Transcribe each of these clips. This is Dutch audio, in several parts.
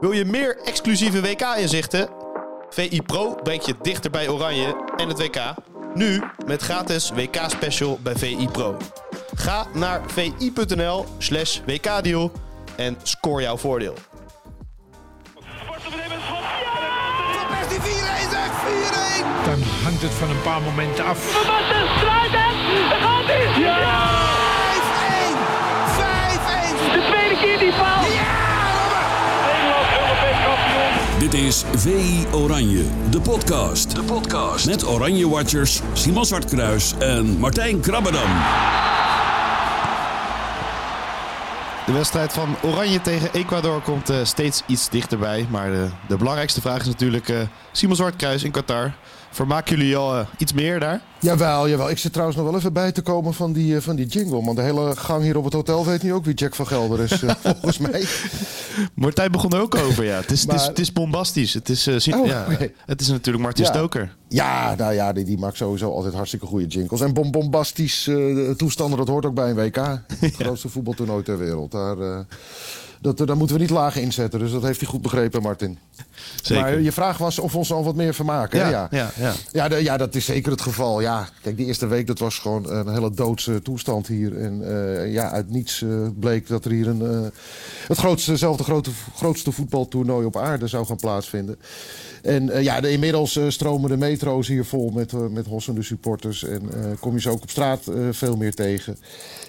Wil je meer exclusieve WK-inzichten? VI Pro brengt je dichter bij Oranje en het WK. Nu met gratis WK-special bij VI Pro. Ga naar vi.nl slash WK-deal en score jouw voordeel. Persie 4-1 zeg, 4-1! Dan hangt het van een paar momenten af. Een strijd, Daar gaat hij! Ja! 5-1! 5-1! De tweede keer die paal! Dit is VI Oranje, de podcast. De podcast. Met Oranje Watchers Simon Zwartkruis en Martijn Krabbedam. De wedstrijd van Oranje tegen Ecuador komt eh, steeds iets dichterbij. Maar de, de belangrijkste vraag is natuurlijk eh, Simon Zwartkruis in Qatar. Vermaken jullie al eh, iets meer daar? Jawel, jawel. Ik zit trouwens nog wel even bij te komen van die, eh, van die jingle. Want de hele gang hier op het hotel weet nu ook wie Jack van Gelder is, eh, volgens mij. Martijn begon er ook over, ja. Het is, het is, het is bombastisch. Het is, Oh, ja, het is natuurlijk Martin Ja. Stoker. Ja, nou ja, die, die maakt sowieso altijd hartstikke goede jingles. En bom bombastisch toestanden, dat hoort ook bij een WK. Het grootste voetbaltoernooi ter wereld. Daar, dat, daar moeten we niet laag inzetten. Dus dat heeft hij goed begrepen, Martin. Zeker. Maar je vraag was of we ons al wat meer vermaken. ja, ja, ja. Ja, de- ja, dat is zeker het geval. Ja, kijk, die eerste week dat was gewoon een hele doodse toestand hier. En eh, ja, uit niets eh, bleek dat er hier een, eh, het grootste, zelfde grote, grootste voetbaltoernooi op aarde zou gaan plaatsvinden. En eh, ja, de, inmiddels eh, stromen de metro's hier vol met, eh, met hossende supporters. En eh, kom je ze ook op straat eh, veel meer tegen.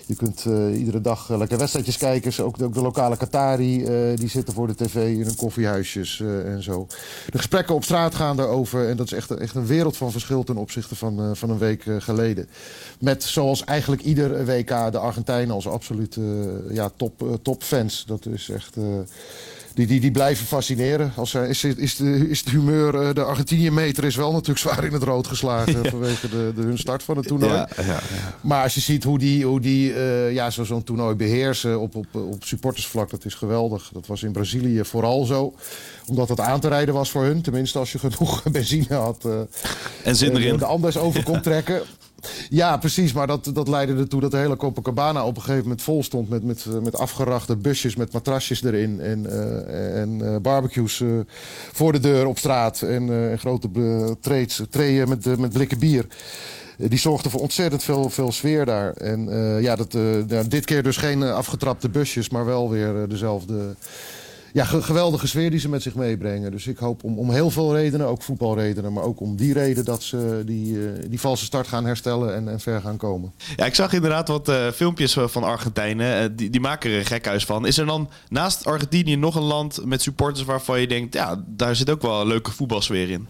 Je kunt eh, iedere dag eh, lekker wedstrijdjes kijken. Ook de, lokale Qatari, eh, die zitten voor de tv in hun koffiehuisjes eh, en zo. De gesprekken op straat gaan daarover. En dat is echt, echt een wereld van verschil ten opzichte van, van een week geleden. Met zoals eigenlijk ieder WK de Argentijnen als absolute ja, top, topfans. Dat is echt... die, die, die blijven fascineren. Als, is, is, de, is het humeur, eh, de Argentinië-meter is wel natuurlijk zwaar in het rood geslagen vanwege de, de, hun start van het toernooi. Ja, ja. Maar als je ziet hoe die, hoe die eh, ja, zo- zo'n toernooi beheersen op, op, op supportersvlak, dat is geweldig. Dat was in Brazilië vooral zo. Omdat het aan te rijden was voor hun. Tenminste, als je genoeg benzine had. eh, En zin erin. De Andes over kon trekken. Ja, precies. Maar dat, dat leidde ertoe dat de hele Copacabana op een gegeven moment vol stond. Met, met, eh, met afgerachte busjes met matrasjes erin. En, eh, en eh, barbecues voor de deur op straat. En, grote trays, trayen met, met blikken bier. Die zorgden voor ontzettend veel, veel sfeer daar. En ja, dat, ja, dit keer dus geen afgetrapte busjes, maar wel weer dezelfde ja, ge- geweldige sfeer die ze met zich meebrengen. Dus ik hoop om, om heel veel redenen, ook voetbalredenen, maar ook om die reden dat ze die, eh, die valse start gaan herstellen en, en ver gaan komen. Ja, ik zag inderdaad wat eh, filmpjes eh, van Argentijnen. Die, die maken er een gekhuis van. Is er dan naast Argentinië nog een land met supporters waarvan je denkt... ja, daar zit ook wel een leuke voetbalsfeer in?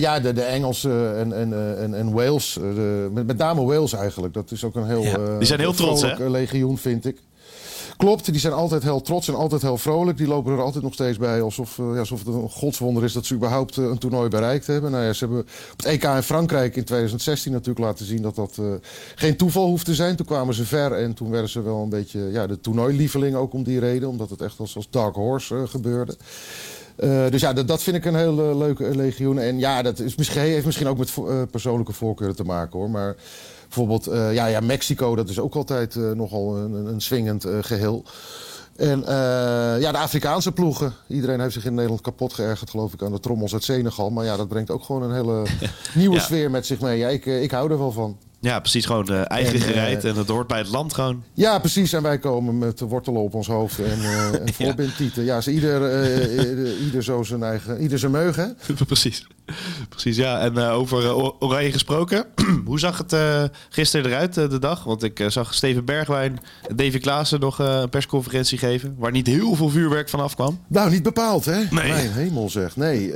Ja, de, de Engelsen en, en, en, en Wales, de, met, met name Wales eigenlijk. Dat is ook een heel, Ja, die zijn heel trots, hè? legioen, vind ik. Klopt, die zijn altijd heel trots en altijd heel vrolijk. Die lopen er altijd nog steeds bij alsof, eh, alsof het een godswonder is dat ze überhaupt eh, een toernooi bereikt hebben. Nou ja, ze hebben op het EK in Frankrijk in 2016 natuurlijk laten zien dat dat eh, geen toeval hoeft te zijn. Toen kwamen ze ver en toen werden ze wel een beetje ja, de toernooilieveling ook om die reden. Omdat het echt als, als Dark Horse gebeurde. Eh, dus ja, dat, dat vind ik een heel eh, leuke legioen. En ja, dat is misschien, heeft misschien ook met eh, persoonlijke voorkeuren te maken hoor. Maar bijvoorbeeld, ja, ja, Mexico, dat is ook altijd nogal een, een, swingend eh, geheel. En ja, de Afrikaanse ploegen. Iedereen heeft zich in Nederland kapot geërgerd, geloof ik, aan de trommels uit Senegal. Maar ja, dat brengt ook gewoon een hele nieuwe Ja. sfeer met zich mee. Ja, ik, ik hou er wel van. Ja, precies. Gewoon eh, eigen En, eh, gereid en het hoort bij het land gewoon. Ja, precies. En wij komen met wortelen op ons hoofd en, en voorbindtieten. Ja, ze ieder, eh, ieder zo zijn eigen, ieder zijn meug, hè? precies. Precies, ja. En eh, over eh, Oranje gesproken. Hoe zag het eh, gisteren eruit, de dag? Want ik zag Steven Bergwijn en Davy Klaassen nog een persconferentie geven... waar niet heel veel vuurwerk van afkwam. Nou, niet bepaald, hè? Nee. Mijn hemel zeg. Nee.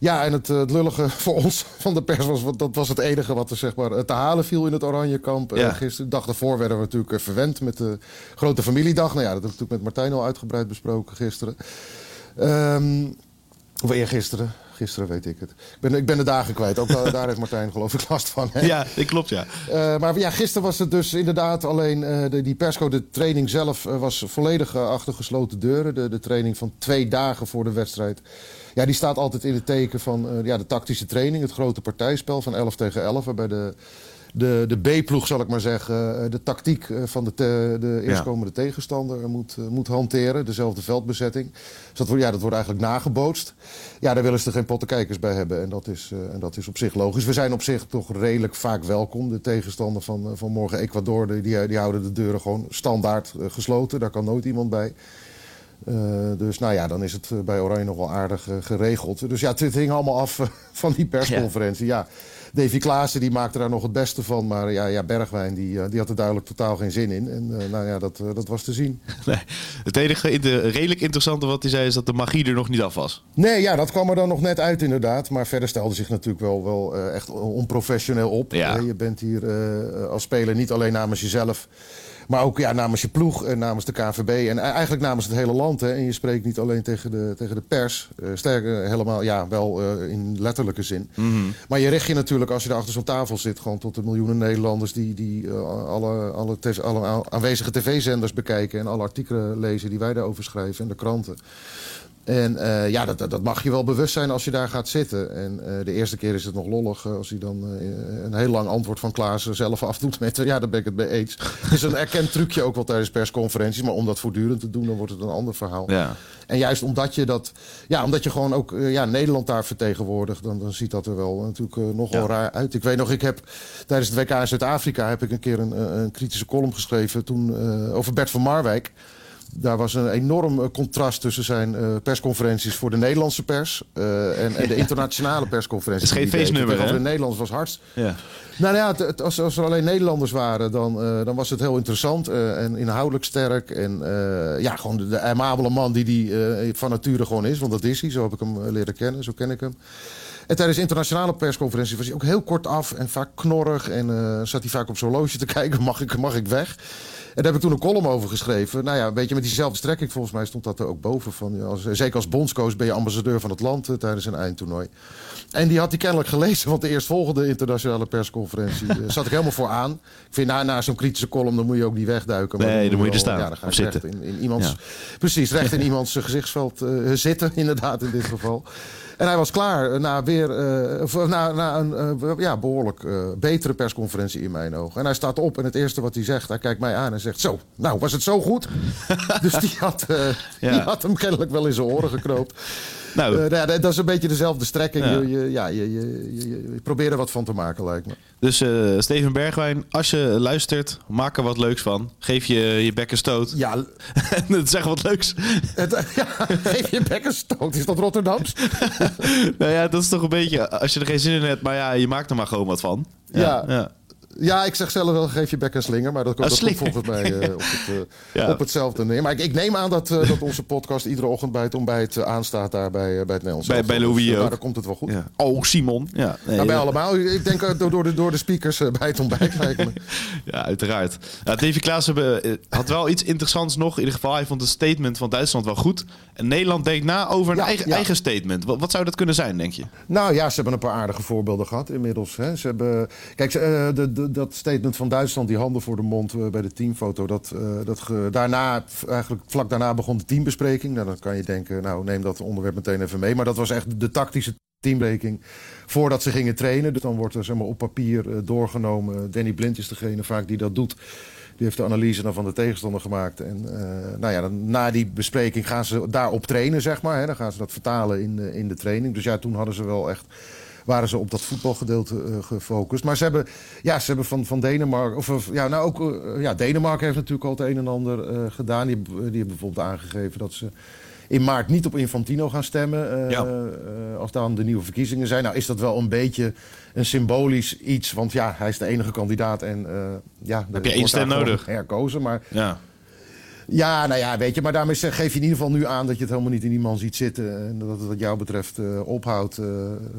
ja, en het, het lullige voor ons van de pers was... dat was het enige wat er zeg maar, te halen viel in het Oranje kamp. eh, Ja. gisteren. De dag daarvoor werden we natuurlijk verwend met de grote familiedag. Nou ja, dat heb ik natuurlijk met Martijn al uitgebreid besproken gisteren. Ehm of eergisteren. Gisteren weet ik het. Ik ben, ik ben de dagen kwijt. Ook daar, heeft Martijn geloof ik last van. Hè? Ja, dat klopt, ja. Eh, maar ja, gisteren was het dus inderdaad alleen eh, de, die persco. De training zelf eh, was volledig achter gesloten deuren. De, de training van twee dagen voor de wedstrijd. Ja, die staat altijd in het teken van ja, de tactische training. Het grote partijspel van 11 tegen 11. Waarbij de, de, de B-ploeg, zal ik maar zeggen, eh, de tactiek eh, van de, te- de eerstkomende tegenstander moet, eh, moet hanteren. Dezelfde veldbezetting. Dus dat, wordt- ja, dat wordt eigenlijk nagebootst. Ja, daar willen ze er geen pottenkijkers bij hebben. En dat, is, en dat is op zich logisch. We zijn op zich toch redelijk vaak welkom. De tegenstander van, van morgen, Ecuador, die, die, houden de deuren gewoon standaard gesloten. Daar kan nooit iemand bij. Eh, dus nou ja, dan is het eh, bij Oranje nog wel aardig eh, geregeld. Dus ja, het, het hing allemaal af van die persconferentie. Ja. Davy Klaassen die maakte daar nog het beste van. Maar ja, ja Bergwijn die, die had er duidelijk totaal geen zin in. En nou ja, dat, dat was te zien. Nee. Het enige inter- redelijk interessante wat hij zei is dat de magie er nog niet af was. Nee, ja, dat kwam er dan nog net uit inderdaad. Maar verder stelde zich natuurlijk wel, wel echt onprofessioneel op. Ja. Je bent hier als speler niet alleen namens jezelf... maar ook ja, namens je ploeg en namens de KVB... en e- eigenlijk namens het hele land. Hè. En je spreekt niet alleen tegen de, tegen de pers. eh, sterker, helemaal, ja, wel eh, in letterlijke zin. Maar je richt je natuurlijk, als je daar achter zo'n tafel zit... gewoon tot de miljoenen Nederlanders... die, die eh, alle, alle, tv alle aanwezige tv-zenders bekijken... en alle artikelen lezen die wij daarover schrijven en de kranten. En eh, ja, dat, dat- mag je wel bewust zijn als je daar gaat zitten. En eh, de eerste keer is het nog lollig eh, als hij dan een heel lang antwoord van Klaas zelf afdoet met... ja, daar ben ik het mee eens. Het is een erkend trucje ook wel tijdens persconferenties. Maar om dat voortdurend te doen, dan wordt het een ander verhaal. Ja. En juist omdat je dat, ja, omdat je gewoon ook ja, Nederland daar vertegenwoordigt, dan, dan ziet dat er wel natuurlijk nogal Ja. raar uit. Ik weet nog, ik heb tijdens het WK in Zuid-Afrika heb ik een keer een, een kritische column geschreven toen over Bert van Marwijk. Daar was een enorm eh, contrast tussen zijn eh, persconferenties voor de Nederlandse pers eh, en, en de internationale persconferenties. Het is geen feestnummer, hè? de Nederlanders was hard. Ja. Nou ja, het, het- als, als er alleen Nederlanders waren, dan, dan was het heel interessant en inhoudelijk sterk. En ja, gewoon de, de amabele man die die van nature gewoon is. Want dat is hij, zo heb ik hem leren kennen, zo ken ik hem. En tijdens internationale persconferenties was hij ook heel kort af en vaak knorrig. En zat hij vaak op zo'n horloge te kijken, mag ik, mag ik weg? En daar heb ik toen een column over geschreven. Nou ja, een beetje met diezelfde strekking volgens mij stond dat er ook boven. Van, als, zeker als bondscoach ben je ambassadeur van het land eh, tijdens een eindtoernooi. En die had hij kennelijk gelezen, want de eerstvolgende internationale persconferentie eh, zat ik helemaal voor aan. Ik vind na, na zo'n kritische column, dan moet je ook niet wegduiken. maar Nee, dan moet je er staan, Ja, dan ga zitten. in, in iemands, Ja. Precies, recht in iemands gezichtsveld eh, zitten, inderdaad in dit geval. En hij was klaar na weer eh, na, na een eh, ja, behoorlijk eh, betere persconferentie in mijn ogen. En hij staat op en het eerste wat hij zegt, hij kijkt mij aan en zegt: Zo, nou was het zo goed? dus die had, die had hem kennelijk wel in zijn oren geknoopt. Nou, Eh, nou ja, dat is een beetje dezelfde strekking. Ja. Je, je, ja, je, je, je, probeert er wat van te maken, lijkt me. dus eh, Steven Bergwijn, als je luistert, maak er wat leuks van. Geef je je bek een stoot. Ja, en zeg wat leuks. het, ja geef je bek een stoot. Is dat Rotterdams? nou ja, dat is toch een beetje, als je er geen zin in hebt, maar ja, je maakt er maar gewoon wat van. Ja. ja. Ja, ik zeg zelf wel, geef je bek een slinger. Maar dat, komt dat komt volgens mij eh, op, het, eh, Ja. op hetzelfde neer. Maar ik, ik neem aan dat, eh, dat onze podcast iedere ochtend bij het ontbijt aanstaat daar bij, bij het Nederlands. Bij- bij Louis Dus, dan komt het wel goed. Ja. Oh, Simon. Ja, nee, Nou, bij ja. allemaal. Ik denk door, door, de, door de speakers bij het ontbijt lijkt me. Ja, uiteraard. Ja, Davy Klaassen eh, had wel iets interessants nog. In ieder geval, hij vond het statement van Duitsland wel goed. En Nederland denkt na over een Ja, eigen, ja. eigen statement. Wat, wat zou dat kunnen zijn, denk je? Nou ja, ze hebben een paar aardige voorbeelden gehad inmiddels. Hè. Ze hebben, kijk, ze, de- dat statement van Duitsland, die handen voor de mond eh, bij de teamfoto. Dat, eh, dat daarna, eigenlijk vlak daarna begon de teambespreking. Nou, dan kan je denken, nou neem dat onderwerp meteen even mee. Maar dat was echt de tactische teambespreking voordat ze gingen trainen. Dus dan wordt er zeg maar, op papier eh, doorgenomen. Danny Blind is degene vaak die dat doet. Die heeft de analyse dan van de tegenstander gemaakt. En nou ja, dan, na die bespreking gaan ze daarop trainen, zeg maar. Hè. Dan gaan ze dat vertalen in, in de training. Dus ja, toen hadden ze wel echt waren ze op dat voetbalgedeelte eh, gefocust. Maar ze hebben, ja, ze hebben van, van Denemarken... Of, ja, nou ook, eh, ja, Denemarken heeft natuurlijk al het een en ander eh, gedaan. Die, hebben- die hebben bijvoorbeeld aangegeven dat ze in maart niet op Infantino gaan stemmen. Ja. eh, als dan de nieuwe verkiezingen zijn. Nou is dat wel een beetje een symbolisch iets. Want ja, hij is de enige kandidaat. En eh, ja, Heb je één stem nodig? Herkozen, maar... Ja. Ja, nou ja, weet je, maar daarmee geef je in ieder geval nu aan dat je het helemaal niet in die man ziet zitten. En dat het wat jou betreft eh, ophoudt eh,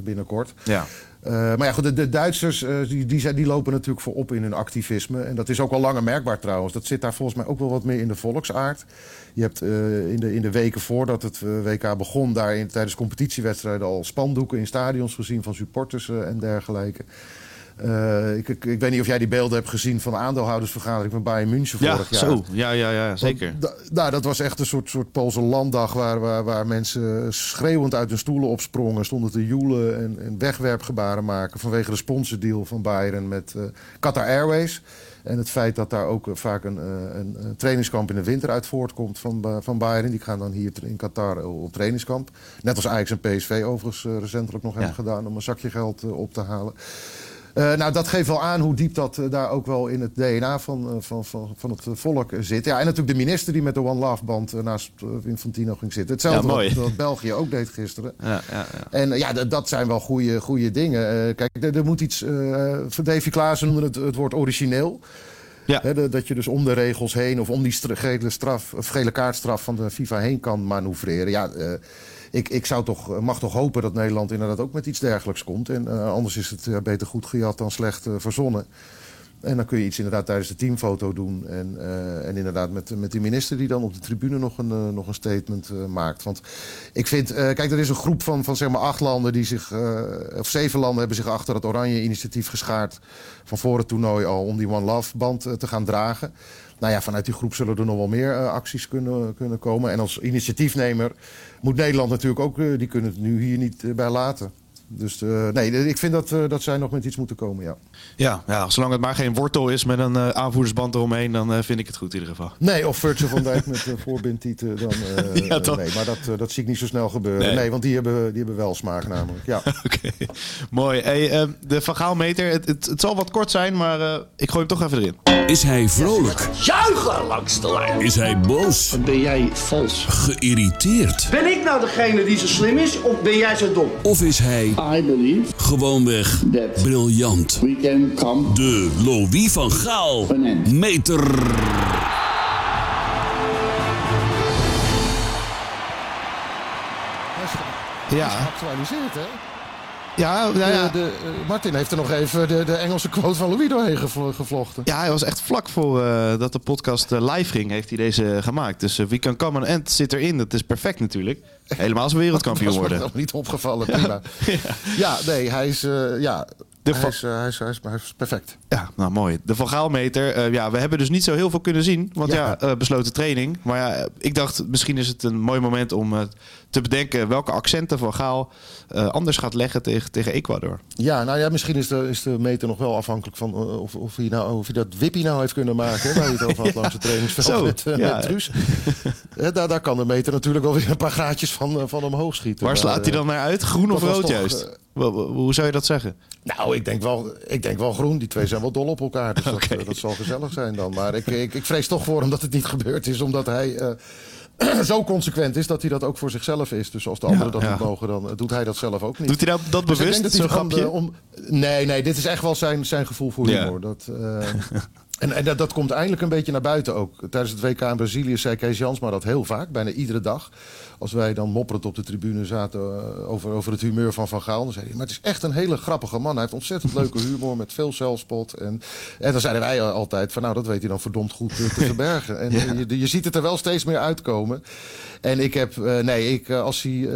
binnenkort. ja. Eh, maar ja, goed, de, de Duitsers die, die, zijn, die lopen natuurlijk voorop in hun activisme. En dat is ook al langer merkbaar trouwens. Dat zit daar volgens mij ook wel wat meer in de volksaard. Je hebt in, de, in de weken voordat het WK begon... daar in, tijdens competitiewedstrijden al spandoeken in stadions gezien... van supporters en dergelijke. Eh, ik, ik, ik weet niet of jij die beelden hebt gezien van de aandeelhoudersvergadering van Bayern München Ja, vorig jaar. zo. Ja, ja, ja, zeker. Da- nou, dat was echt een soort, soort Poolse landdag waar, waar, waar mensen schreeuwend uit hun stoelen opsprongen, stonden te joelen en, en wegwerpgebaren maken vanwege de sponsordeal van Bayern met eh, Qatar Airways. En het feit dat daar ook eh, vaak een, een, een trainingskamp in de winter uit voortkomt van, van Bayern. Die gaan dan hier in Qatar op trainingskamp. Net als Ajax en PSV overigens recentelijk nog hebben gedaan om een zakje geld op te halen. Eh, nou, dat geeft wel aan hoe diep dat eh, daar ook wel in het DNA van, eh, van, van, van het volk zit. Ja, en natuurlijk de minister die met de One Love band naast Infantino ging zitten. Hetzelfde Ja, wat, wat België ook deed gisteren. Ja, ja, ja. En ja, dat zijn wel goede, goede dingen. Kijk, er, moet iets... van Davy Klaassen noemde het, het woord origineel. Ja. De- dat je dus om de regels heen of om die gele, straf, of gele kaartstraf van de FIFA heen kan manoeuvreren. Ja, ik, ik zou toch, eh, mag toch hopen dat Nederland inderdaad ook met iets dergelijks komt. En eh, anders is het eh, beter goed gejat dan slecht verzonnen. En dan kun je iets inderdaad tijdens de teamfoto doen. En, eh, en inderdaad met, met die minister die dan op de tribune nog een, eh, nog een statement eh, maakt. Want ik vind, kijk, er is een groep van, van zeg maar acht landen die zich, of zeven landen hebben zich achter het Oranje initiatief geschaard. Van voor het toernooi al om die One Love band eh, te gaan dragen. Nou ja, vanuit die groep zullen er nog wel meer acties kunnen, kunnen komen. En als initiatiefnemer moet Nederland natuurlijk ook, die kunnen het nu hier niet bij laten. Dus eh, nee, ik vind dat, eh, dat zij nog met iets moeten komen, ja. Ja, ja, zolang het maar geen wortel is met een eh, aanvoerdersband eromheen, dan eh, vind ik het goed in ieder geval. Nee, of Virgil van Dijk met uh, voorbindtieten. Dan, eh, Ja, nee, maar dat, dat zie ik niet zo snel gebeuren. Nee. Nee, want die hebben, die hebben wel smaak namelijk. Ja. Oké, mooi. Hey, de Van Gaalmeter, het, het, het zal wat kort zijn, maar eh, ik gooi hem toch even erin. Is hij vrolijk? Juichen langs de lijn. Is hij boos? Ben jij vals? Geïrriteerd? Ben ik nou degene die zo slim is of ben jij zo dom? Of is hij I believe gewoonweg that briljant? we can come De Louis van Gaal meter. Ja, Geactualiseerd, hè? Ja, nou ja. De, de, eh, Martin heeft er nog even de, de Engelse quote van Louis doorheen gevlo- gevlochten. Ja, hij was echt vlak voor eh, dat de podcast eh, live ging, heeft hij deze gemaakt. Dus eh, We Can Come an End zit erin. Dat is perfect natuurlijk. Helemaal als we wereldkampioen Dat was me worden. nog niet opgevallen, prima. ja. nee, hij is, eh, ja, De hij, is, hij, is, hij, is, hij is perfect. Ja, nou mooi. De Van Gaalmeter. eh, ja, we hebben dus niet zo heel veel kunnen zien. Want ja, Ja. eh, besloten training. Maar ja, ik dacht misschien is het een mooi moment om te bedenken welke accenten Van Gaal eh, anders gaat leggen tegen, tegen Ecuador. Ja, nou ja, misschien is de, is de meter nog wel afhankelijk van eh, of, of, hij nou, of hij dat Wippie nou heeft kunnen maken. Waar je het over had langs het trainingsveld Zo, met, eh, ja. met Truus. Daar, daar kan de meter natuurlijk wel weer een paar graadjes van, van omhoog schieten. Waar Maar, slaat hij dan naar uit? Groen of rood toch, juist? Hoe zou je dat zeggen? Nou, ik denk, wel, ik denk wel groen. Die twee zijn wel dol op elkaar. Dus dat, dat zal gezellig zijn dan. Maar ik, ik, ik vrees toch voor hem dat het niet gebeurd is. Omdat hij zo consequent is dat hij dat ook voor zichzelf is. Dus als de anderen dat niet mogen, dan eh, doet hij dat zelf ook niet. Doet hij dat, dat Dus bewust, dat zo'n grapje? om, nee, nee, dit is echt wel zijn, zijn gevoel voor humor. Dat, eh, en en dat, dat komt eindelijk een beetje naar buiten ook. Tijdens het WK in Brazilië zei Kees Jansma dat heel vaak, bijna iedere dag. Als wij dan mopperend op de tribune zaten eh, over, over het humeur van Van Gaal. Dan zei hij, maar het is echt een hele grappige man. Hij heeft ontzettend leuke humor met veel zelfspot. En, en dan zeiden wij altijd van nou, dat weet hij dan verdomd goed eh, te verbergen. En eh, je, je ziet het er wel steeds meer uitkomen. En ik heb, nee, ik, als hij,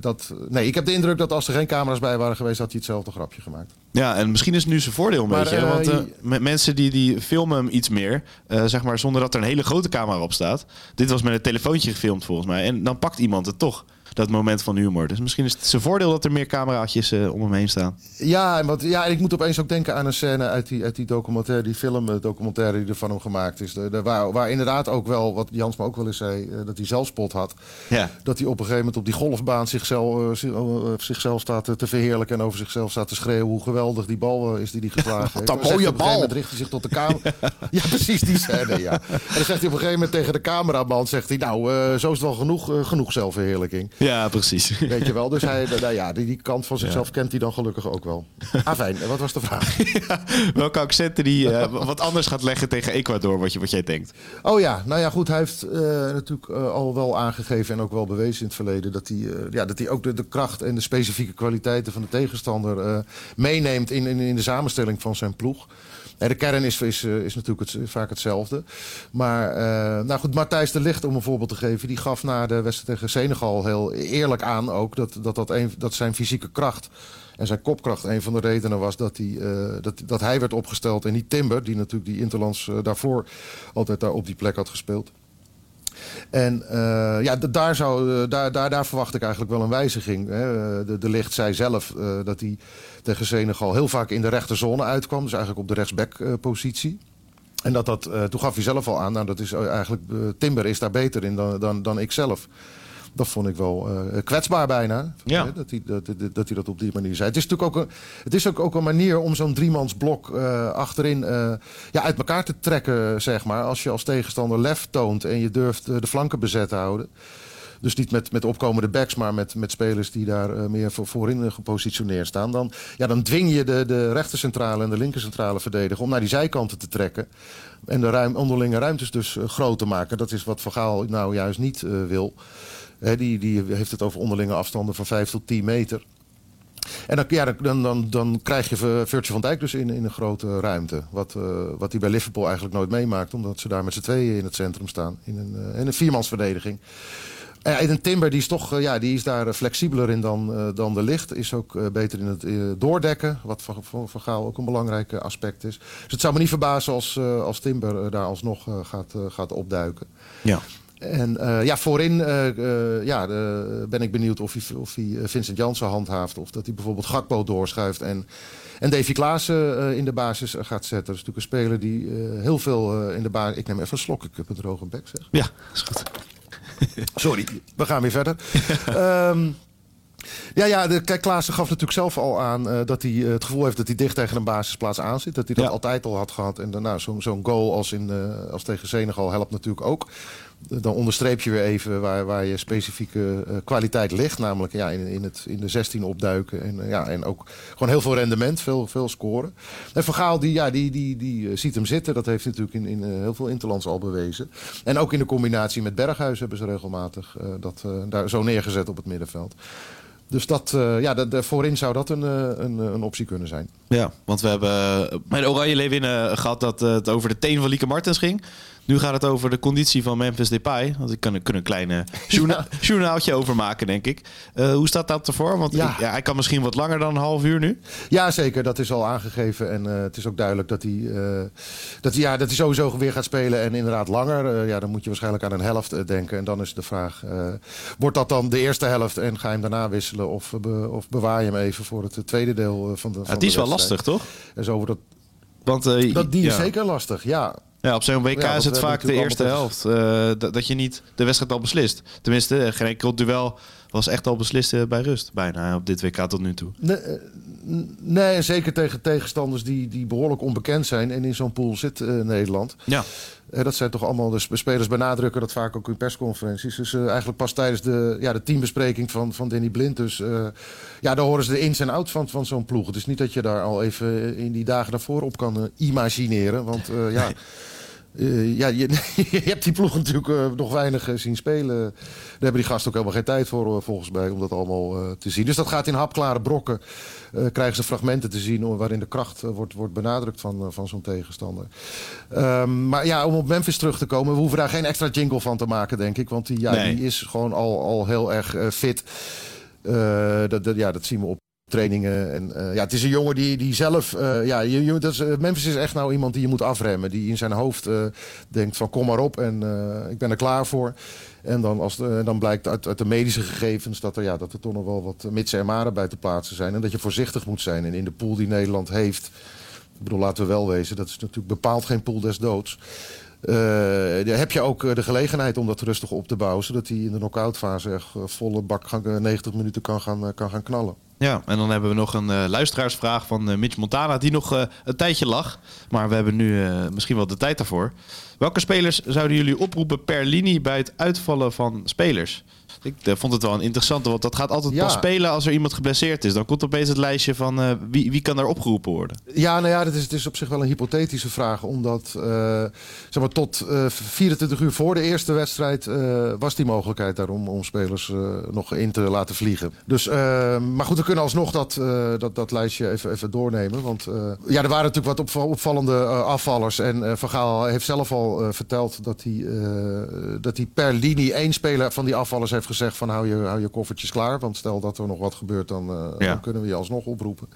dat, nee, ik heb de indruk dat als er geen camera's bij waren geweest, had hij hetzelfde grapje gemaakt. Ja, en misschien is het nu zijn voordeel een Maar, beetje. eh, want met mensen die, die filmen hem iets meer. zeg maar zonder dat er een hele grote camera op staat. Dit was met een telefoontje gefilmd volgens mij. En dan pakt iemand het toch. Dat moment van humor. Dus misschien is het zijn voordeel dat er meer cameraatjes eh, om hem heen staan. Ja, en wat, ja, en ik moet opeens ook denken aan een scène uit die, uit die documentaire, die film eh, documentaire die er van hem gemaakt is. De, de- waar, waar inderdaad ook wel, wat Jans me ook wel eens zei, eh, dat hij zelfspot had. Ja. Dat hij op een gegeven moment op die golfbaan zichzelf, zi- zichzelf staat te verheerlijken en over zichzelf staat te schreeuwen hoe geweldig die bal is die hij geslagen heeft. hij mooie op een gegeven bal. moment richt hij zich tot de camera. ja, precies die scène, ja. En dan zegt hij op een gegeven moment tegen de cameraman, zegt hij, nou, zo is het wel genoeg, genoeg zelfverheerlijking. Ja, precies. Weet je wel, dus hij, nou ja, die, die kant van zichzelf kent hij dan gelukkig ook wel. Ah, fijn. Wat was de vraag? Welke accenten die eh, wat anders gaat leggen tegen Ecuador, wat, je, wat jij denkt. Oh ja, nou ja, goed. Hij heeft eh, natuurlijk eh, al wel aangegeven en ook wel bewezen in het verleden dat hij, ja, dat hij ook de, de kracht en de specifieke kwaliteiten van de tegenstander meeneemt in, in, in de samenstelling van zijn ploeg. De kern is, is, eh, is natuurlijk het, vaak hetzelfde. Maar, eh, nou goed, Matthijs de Ligt, om een voorbeeld te geven, die gaf na de wedstrijd tegen Senegal heel eerlijk aan ook dat, dat, dat, dat zijn fysieke kracht en zijn kopkracht een van de redenen was dat hij, eh, dat, dat hij werd opgesteld en niet Timber, die natuurlijk die Interlands eh, daarvoor altijd daar op die plek had gespeeld. En eh, ja, daar, zou, eh, daar, daar, daar verwacht ik eigenlijk wel een wijziging. Hè. Eh, De, de Licht zei zelf eh, dat hij tegen Senegal heel vaak in de rechterzone uitkwam. Dus eigenlijk op de rechtsback-positie. En dat dat, toen gaf hij zelf al aan, nou, dat is eigenlijk, Timber is daar beter in dan, dan, dan ik zelf. Dat vond ik wel eh, kwetsbaar bijna. Ja. Dat, hij, dat, dat, dat hij dat op die manier zei. Het is natuurlijk ook een, het is ook, ook een manier om zo'n driemansblok eh achterin eh, ja, uit elkaar te trekken, zeg maar. Als je als tegenstander lef toont en je durft de flanken bezet te houden. Dus niet met, met opkomende backs, maar met, met spelers die daar meer voor, voorin gepositioneerd staan. Dan, ja, dan dwing je de, de rechtercentrale en de linkercentrale verdediger om naar die zijkanten te trekken. En de ruim, onderlinge ruimtes dus eh, groot te maken. Dat is wat Van Gaal nou juist niet wil. Die, die heeft het over onderlinge afstanden van 5 tot 10 meter. En dan, dan, dan, dan krijg je Virtue van Dijk dus in, in een grote ruimte. Wat, eh, wat bij Liverpool eigenlijk nooit meemaakt. Omdat ze daar met z'n tweeën in het centrum staan. In een, eh, in een viermansverdediging. En Aiden Timber die is, toch, eh, ja, die is daar eh, flexibeler in dan, eh, dan de licht. Is ook eh, beter in het eh, doordekken. Wat voor, voor, Gaal ook een belangrijk eh, aspect is. Dus het zou me niet verbazen als, eh, als Timber eh, daar alsnog eh, gaat, eh, gaat opduiken. Ja. En eh, ja, voorin eh, eh, ja, ben ik benieuwd of hij, of hij Vincent Janssen handhaaft. Of dat hij bijvoorbeeld Gakpo doorschuift. En, en Davy Klaassen in de basis gaat zetten. Dat is natuurlijk een speler die heel veel in de basis... Ik neem even een slok, ik heb een droge bek zeg. Ja, is goed. Sorry, we gaan weer verder. Ehm, ja, ja de, kijk, Klaassen gaf natuurlijk zelf al aan dat hij het gevoel heeft dat hij dicht tegen een basisplaats aan zit. Dat hij dat Ja. altijd al had gehad. En daarna zo'n zo'n goal als, in, als tegen Senegal helpt natuurlijk ook. Dan onderstreep je weer even waar, waar je specifieke eh, kwaliteit ligt. Namelijk ja, in, in, het, in de 16 opduiken. En, eh, ja, en ook gewoon heel veel rendement, veel, veel scoren. En Van Gaal die, ja, die, die, die eh, ziet hem zitten. Dat heeft hij natuurlijk in, in heel veel interlands al bewezen. En ook in de combinatie met Berghuis hebben ze regelmatig dat daar zo neergezet op het middenveld. Dus dat, ja, dat, voorin zou dat een, een, een optie kunnen zijn. Ja, want we hebben bij Oranje Leeuwinnen gehad dat het over de teen van Lieke Martens ging. Nu gaat het over de conditie van Memphis Depay. Want ik kan, kan een klein journa journaaltje over maken, denk ik. Eh, hoe staat dat ervoor? Want Ja. ik- ja, hij kan misschien wat langer dan een half uur nu. Ja, zeker. Dat is al aangegeven. En eh, het is ook duidelijk dat hij, eh, dat, hij, ja, dat hij sowieso weer gaat spelen. En inderdaad langer. Ja, dan moet je waarschijnlijk aan een helft denken. En dan is de vraag, wordt dat dan de eerste helft en ga je hem daarna wisselen? Of, be- of bewaar je hem even voor het tweede deel van de van het is de wel lastig, toch? En zo wordt dat, Want dat, die is ja. zeker lastig, ja. Ja, op zo'n WK Ja, is het vaak de eerste helft. eh, dat, je niet de wedstrijd al beslist. Tenminste, eh, geen enkel duel was echt al beslist eh, bij rust. Bijna op dit WK tot nu toe. Nee, nee, en zeker tegen tegenstanders die, die behoorlijk onbekend zijn. En in zo'n pool zit Nederland. Ja. Dat zijn toch allemaal de sp- spelers benadrukken dat vaak ook in persconferenties. Dus eigenlijk pas tijdens de, ja, de teambespreking van, van Danny Blind. Dus ja, daar horen ze de ins en outs van, van zo'n ploeg. Het is niet dat je daar al even in die dagen daarvoor op kan imagineren. Want ja, eh, ja je, je hebt die ploeg natuurlijk eh, nog weinig eh, zien spelen. Daar hebben die gasten ook helemaal geen tijd voor, volgens mij, om dat allemaal te zien. Dus dat gaat in hapklare brokken. krijgen ze fragmenten te zien waarin de kracht wordt, wordt benadrukt van, van zo'n tegenstander. Ehm, maar ja, om op Memphis terug te komen, we hoeven daar geen extra jingle van te maken, denk ik. Want die, ja, Nee. die is gewoon al, al heel erg fit. Dat, dat, ja, dat zien we op trainingen. En, eh, ja, het is een jongen die, die zelf... eh, ja, je, je, dat eh, Memphis is echt nou iemand die je moet afremmen. Die in zijn hoofd denkt van kom maar op en ik ben er klaar voor. En dan, als de- dan blijkt uit, uit de medische gegevens dat er, ja, dat er toch nog wel wat mitsen en maren bij te plaatsen zijn. En dat je voorzichtig moet zijn. En in de pool die Nederland heeft... Ik bedoel, laten we wel wezen, dat is natuurlijk bepaald geen pool des doods. Daar heb je ook de gelegenheid om dat rustig op te bouwen... zodat hij in de knock-out fase echt volle bak gaan- eh, 90 minuten kan gaan, kan gaan knallen. Ja, en dan hebben we nog een eh, luisteraarsvraag van eh, Mitch Montana, die nog eh, een tijdje lag. Maar we hebben nu misschien wel de tijd daarvoor. Welke spelers zouden jullie oproepen per linie bij het uitvallen van spelers? Ik vond het wel een interessante, want dat gaat altijd Ja. pas spelen als er iemand geblesseerd is. Dan komt opeens het lijstje van wie, wie kan daar opgeroepen worden. Ja, nou ja, dat is, het is op zich wel een hypothetische vraag. Omdat zeg maar, tot eh 24 uur voor de eerste wedstrijd was die mogelijkheid daarom om spelers nog in te laten vliegen. Dus, maar goed, we kunnen alsnog dat, eh, dat, dat lijstje even, even doornemen. Want eh, ja, er waren natuurlijk wat opva- opvallende eh, afvallers. En Van Gaal heeft zelf al verteld dat hij, dat hij per linie één speler van die afvallers heeft gezegd van hou je, hou je koffertjes klaar. Want stel dat er nog wat gebeurt, dan, Ja. dan kunnen we je alsnog oproepen.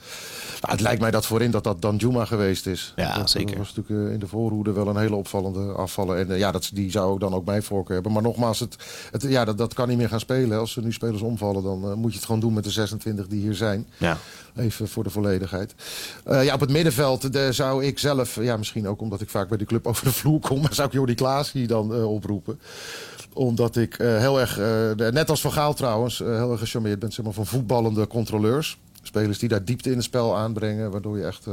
Nou, het lijkt mij dat voorin dat dat dan Juma geweest is. Ja, dat, zeker. Dat was natuurlijk in de voorhoede wel een hele opvallende afvallen. En ja, dat, die zou dan ook mijn voorkeur hebben. Maar nogmaals, het, het, ja, dat, dat kan niet meer gaan spelen. Als er nu spelers omvallen, dan moet je het gewoon doen met de 26 die hier zijn. Ja. Even voor de volledigheid. Eh, ja, op het middenveld eh, zou ik zelf, ja, misschien ook omdat ik vaak bij de club over de vloer kom, maar zou ik Jordi Klaas hier dan eh, oproepen. Omdat ik heel erg, net als Van Gaal trouwens, heel erg gecharmeerd ben zeg maar, van voetballende controleurs. Spelers die daar diepte in het spel aanbrengen, waardoor je echt eh,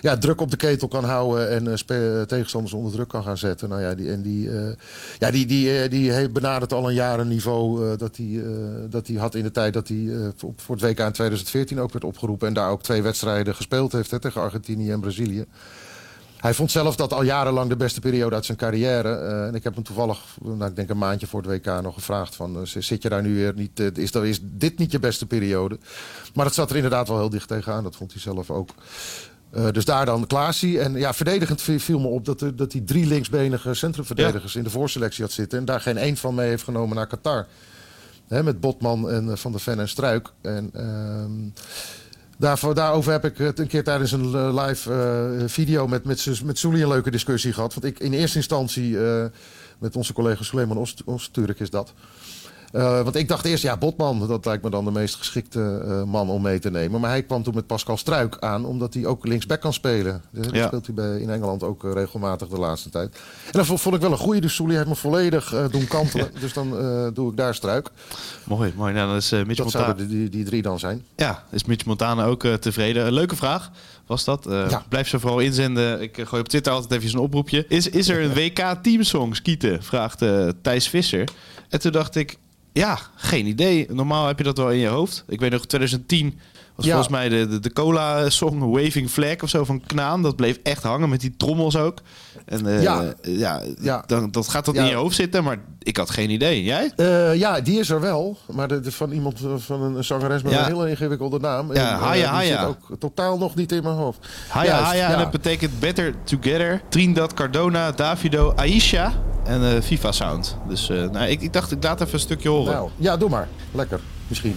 ja, druk op de ketel kan houden en eh, spe- tegenstanders onder druk kan gaan zetten. Nou ja, die, en die, eh, ja, die, die, eh, die benadert al een jaar een niveau eh, dat hij eh, dat hij had in de tijd dat hij eh, voor het WK in 2014 ook werd opgeroepen. En daar ook twee wedstrijden gespeeld heeft hè, tegen Argentinië en Brazilië. Hij vond zelf dat al jarenlang de beste periode uit zijn carrière. Eh, en ik heb hem toevallig, nou, ik denk een maandje voor het WK, nog gevraagd: van, eh, zit je daar nu weer niet? eh, is, is dit niet je beste periode? Maar dat zat er inderdaad wel heel dicht tegenaan. Dat vond hij zelf ook. Dus daar dan Klaasie. En ja, verdedigend viel- me op dat, er, dat hij drie linksbenige centrumverdedigers in de voorselectie had zitten. En daar geen één van mee heeft genomen naar Qatar. Hè, met Botman en Van der Ven en Struik. En ehm, daarvoor, daarover heb ik het een keer tijdens een eh, live eh, video met, met, met een leuke discussie gehad. Want ik in eerste instantie eh, met onze collega Suleiman Oost- Oosturk is dat. Eh, want ik dacht eerst, ja, Botman, dat lijkt me dan de meest geschikte eh, man om mee te nemen. Maar hij kwam toen met Pascal Struik aan, omdat hij ook linksback kan spelen. Dat Ja. speelt hij bij, in Engeland ook regelmatig de laatste tijd. En dat vond, ik wel een goeie, dus Soelie heeft me volledig doen kantelen. Dus dan doe ik daar Struik. Mooi, mooi. Nou, dan is Mitch Dat Montana... zouden die, die, drie dan zijn. Ja, is Mitch Montana ook tevreden? Een leuke vraag was dat. Ja. Blijf ze vooral inzenden. Ik gooi op Twitter altijd even een oproepje. Is, is er een WK teamsong skieten? Vraagt Thijs Visser. En toen dacht ik, ja, geen idee. Normaal heb je dat wel in je hoofd. Ik weet nog, 2010 was Ja. volgens mij de, de, de cola-song Waving Flag of zo van Knaan. Dat bleef echt hangen met die trommels ook. En eh, Ja. ja, Ja. Dan, dat gaat dat Ja. in je hoofd zitten, maar ik had geen idee. Jij? Eh, ja, die is er wel. Maar de, de- van iemand eh, van een zangeres met Ja. een hele ingewikkelde naam. Ja, En, Haya, die Haya. zit ook totaal nog niet in mijn hoofd. Haya, Juist, Haya. En dat betekent Better Together. Trinidad, Cardona, Davido, Aisha en eh FIFA Sound. Dus eh, nou, ik, ik dacht, ik laat even een stukje horen. Nou, ja, doe maar. Lekker, misschien.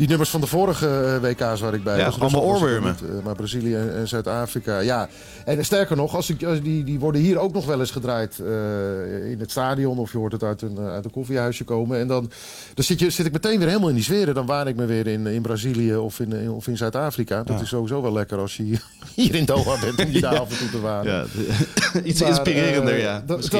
die nummers van de vorige eh, WK's waar ik bij Ja, was. allemaal oorwormen. niet, eh, maar Brazilië en, Zuid-Afrika, ja. En eh, sterker nog, als ik, als die, die worden hier ook nog wel eens gedraaid eh, in het stadion. Of je hoort het uit een, uit een koffiehuisje komen. En dan, dan zit, je, zit ik meteen weer helemaal in die sfeer. Dan waar ik me weer in, in Brazilië of in, in- of in Zuid-Afrika. Dat is sowieso wel lekker als je hier- hier in Doha bent om je daar af en toe te waren. Ja, iets Maar, inspirerender, ja. dat-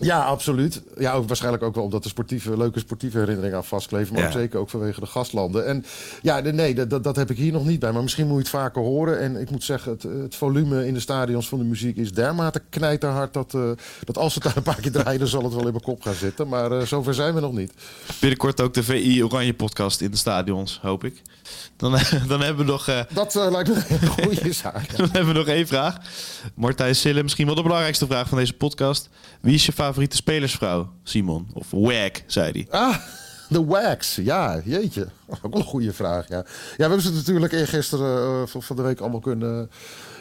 ja, absoluut. Ja, ook waarschijnlijk ook wel omdat er sportieve, leuke sportieve herinneringen aan vastkleven. Maar Ja. ook zeker ook vanwege de gastlanden. En ja, de- nee, dat, dat, dat heb ik hier nog niet bij. Maar misschien moet je het vaker horen. En ik moet zeggen, het, het volume in de stadions van de muziek is dermate knijterhard... dat, eh, dat als het daar een paar keer draaien, dan zal het wel in mijn kop gaan zitten. Maar eh, zover zijn we nog niet. Binnenkort ook de VI Oranje podcast in de stadions, hoop ik. Dan, dan hebben we nog... eh, Dat lijkt me een goede zaak. Dan hebben we nog één vraag. Martijn Sille, misschien wel de belangrijkste vraag van deze podcast. Wie is je favoriete spelersvrouw, Simon? Of WAG, zei hij. Ah, de wax. Ja, jeetje. Ook wel een goede vraag, ja. Ja, we hebben ze natuurlijk eergisteren van, van de week allemaal kunnen,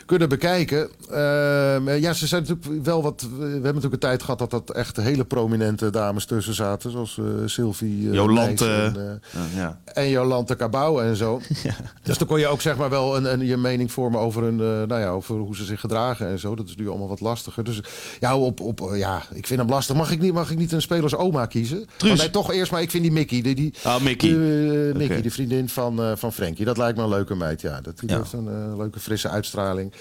kunnen bekijken. Ehm, ja, ze zijn natuurlijk wel wat... We hebben natuurlijk een tijd gehad dat dat echt hele prominente dames tussen zaten. Zoals eh, Sylvie eh, Jolante. En, eh, Ja. en Jolante Cabau en zo. Dus dan kon je ook zeg maar wel een, een, je mening vormen over, een, eh, nou ja, over hoe ze zich gedragen en zo. Dat is nu allemaal wat lastiger. Dus ja, op, op, eh, ja ik vind hem lastig. Mag ik niet, mag ik niet een spelers oma kiezen? Oh, nee, toch eerst maar. Ik vind die Mickey. Die, die, Ah, Mickey. die, eh, Mickey, Oké. de vriendin van, eh van Frankie. Dat lijkt me een leuke meid, ja. Dat, die Ja. heeft een eh, leuke frisse uitstraling.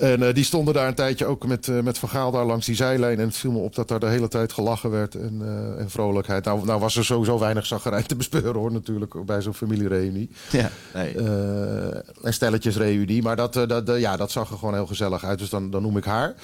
En eh, die stonden daar een tijdje ook met, eh, met Van Gaal daar langs die zijlijn. En het viel me op dat daar de hele tijd gelachen werd en, eh, en vrolijkheid. Nou, nou was er sowieso weinig zaggerijn te bespeuren hoor, natuurlijk, bij zo'n familiereunie. ja. Nee. En stelletjes reunie. Maar dat, dat, ja, dat zag er gewoon heel gezellig uit. Dus dan, dan noem ik haar.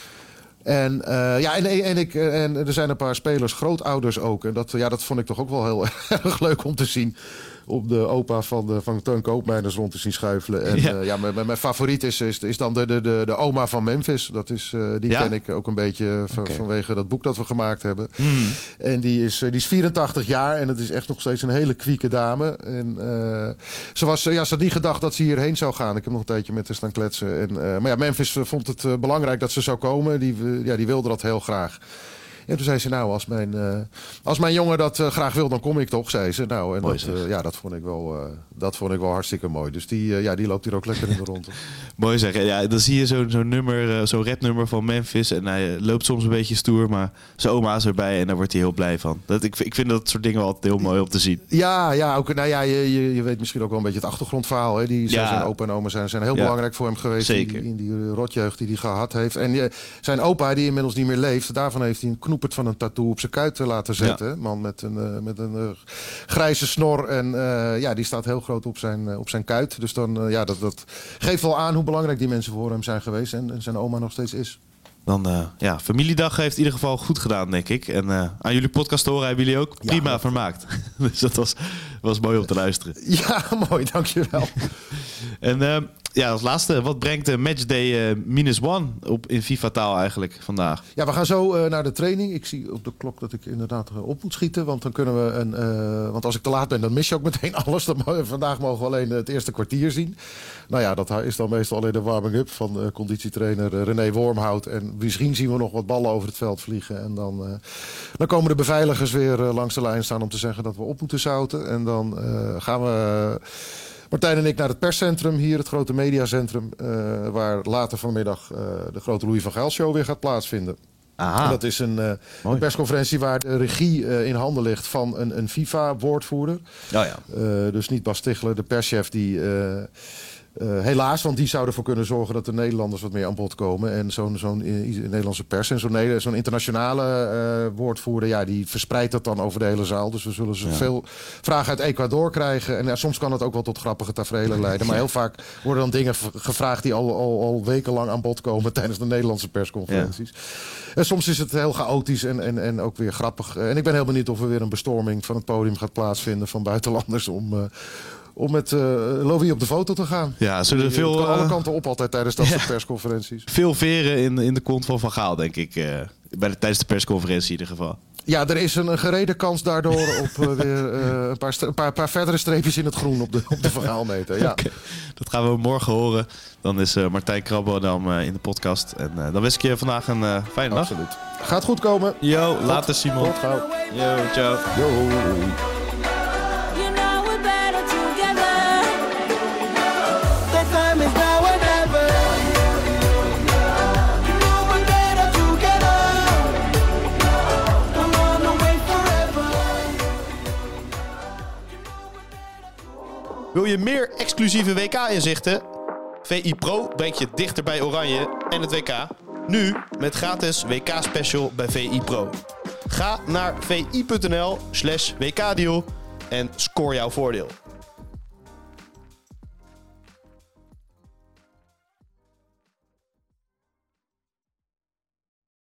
En, ja, en, en, ik, en er zijn een paar spelers, grootouders ook. En dat, ja, dat vond ik toch ook wel heel erg leuk om te zien. Op de opa van, de, van Teun Koopmeiners rond te zien schuifelen. En Ja. ja, ja mijn, favoriet is, is, is dan de, de, de, de oma van Memphis. Dat is, eh, die Ja? ken ik ook een beetje van, Oké. vanwege dat boek dat we gemaakt hebben. Hmm. En die is, eh, die is 84 jaar en het is echt nog steeds een hele kwieke dame. En eh, ze, was, eh, ja, ze had niet gedacht dat ze hierheen zou gaan. Ik heb nog een tijdje met haar staan kletsen. En, eh, maar ja, Memphis eh, vond het eh, belangrijk dat ze zou komen. Die, eh, ja, die wilde dat heel graag. En toen zei ze, nou, als mijn, eh, als mijn jongen dat eh, graag wil, dan kom ik toch, zei ze. Nou, en Mooi dat, eh, ja, dat, vond ik wel, dat vond ik wel hartstikke mooi. Dus die, ja, die loopt hier ook lekker in de ronde. Mooi zeggen. Ja, dan zie je zo'n zo'n nummer, zo'n rapnummer van Memphis. En hij loopt soms een beetje stoer, maar zijn oma is erbij en daar wordt hij heel blij van. Dat, ik, ik vind dat soort dingen wel altijd heel mooi om te zien. Ja, ja, ook, nou ja je, je, je weet misschien ook wel een beetje het achtergrondverhaal. Hè? Die, Ja. Zijn opa en oma zijn, zijn heel Ja. belangrijk voor hem geweest Zeker. In, die, in die rotjeugd die hij gehad heeft. En zijn opa, die inmiddels niet meer leeft, daarvan heeft hij een knoepert van een tattoo op zijn kuit eh, laten zetten. Man met een, eh, met een eh, grijze snor. En eh, ja, die staat heel groot op zijn, op zijn kuit. Dus dan, ja, dat, dat geeft wel aan hoe belangrijk die mensen voor hem zijn geweest. En, en zijn oma nog steeds is. Dan, ja, familiedag heeft in ieder geval goed gedaan, denk ik. En aan jullie podcast te horen hebben jullie ook prima vermaakt. dus dat was, was mooi om te luisteren. Ja, mooi, dankjewel. En ja, als laatste, wat brengt de matchday eh, minus one op in FIFA-taal eigenlijk vandaag? Ja, we gaan zo eh, naar de training. Ik zie op de klok dat ik inderdaad eh, op moet schieten. Want dan kunnen we een. eh, want als ik te laat ben, dan mis je ook meteen alles. Dan, vandaag mogen we alleen het eerste kwartier zien. Nou ja, dat is dan meestal alleen de warming-up van eh, conditietrainer eh, René Wormhout. En misschien zien we nog wat ballen over het veld vliegen. En dan, eh, dan komen de beveiligers weer eh, langs de lijn staan om te zeggen dat we op moeten zouten. En dan eh, gaan we. Martijn en ik naar het perscentrum hier, het grote mediacentrum. eh, waar later vanmiddag eh, de grote Louis van Gaal show weer gaat plaatsvinden. Aha. En dat is een, eh, een persconferentie waar de regie in handen ligt van een, een FIFA-woordvoerder. Oh ja. Dus niet Bas Tichler, de perschef, die eh, helaas, want die zou ervoor kunnen zorgen dat de Nederlanders wat meer aan bod komen. En zo'n zo'n eh, Nederlandse pers en zo'n internationale eh, woordvoerder, ja, die verspreidt dat dan over de hele zaal. Dus we zullen zoveel vragen uit Ecuador krijgen. En ja, soms kan het ook wel tot grappige tafereelen leiden. Maar heel vaak worden dan dingen gevraagd die al, al, al wekenlang aan bod komen tijdens de Nederlandse persconferenties. En soms is het heel chaotisch en, en, en ook weer grappig. En ik ben heel benieuwd of er weer een bestorming van het podium gaat plaatsvinden van buitenlanders om, om met Louis op de foto te gaan. Ja, zullen er veel, kan alle eh, kanten op altijd tijdens dat soort persconferenties. veel veren in, in de kont van Van Gaal, denk ik. eh, bij de, tijdens de persconferentie in ieder geval. Ja, er is een, een gereden kans daardoor op weer een, paar, een paar, paar verdere streepjes in het groen op de, op de verhaalmeter. Ja. Dat gaan we morgen horen. Dan is Martijn Krabberdam eh in de podcast. En dan wens ik je vandaag een fijne dag. Absoluut. Gaat goed komen. Yo, later Simon. Tot gauw. Yo, ciao. Yo. Wil je meer exclusieve WK-inzichten? VI Pro brengt je dichter bij Oranje en het WK. Nu met gratis WK-special bij VI Pro. Ga naar vi.nl slash WK-deal en score jouw voordeel.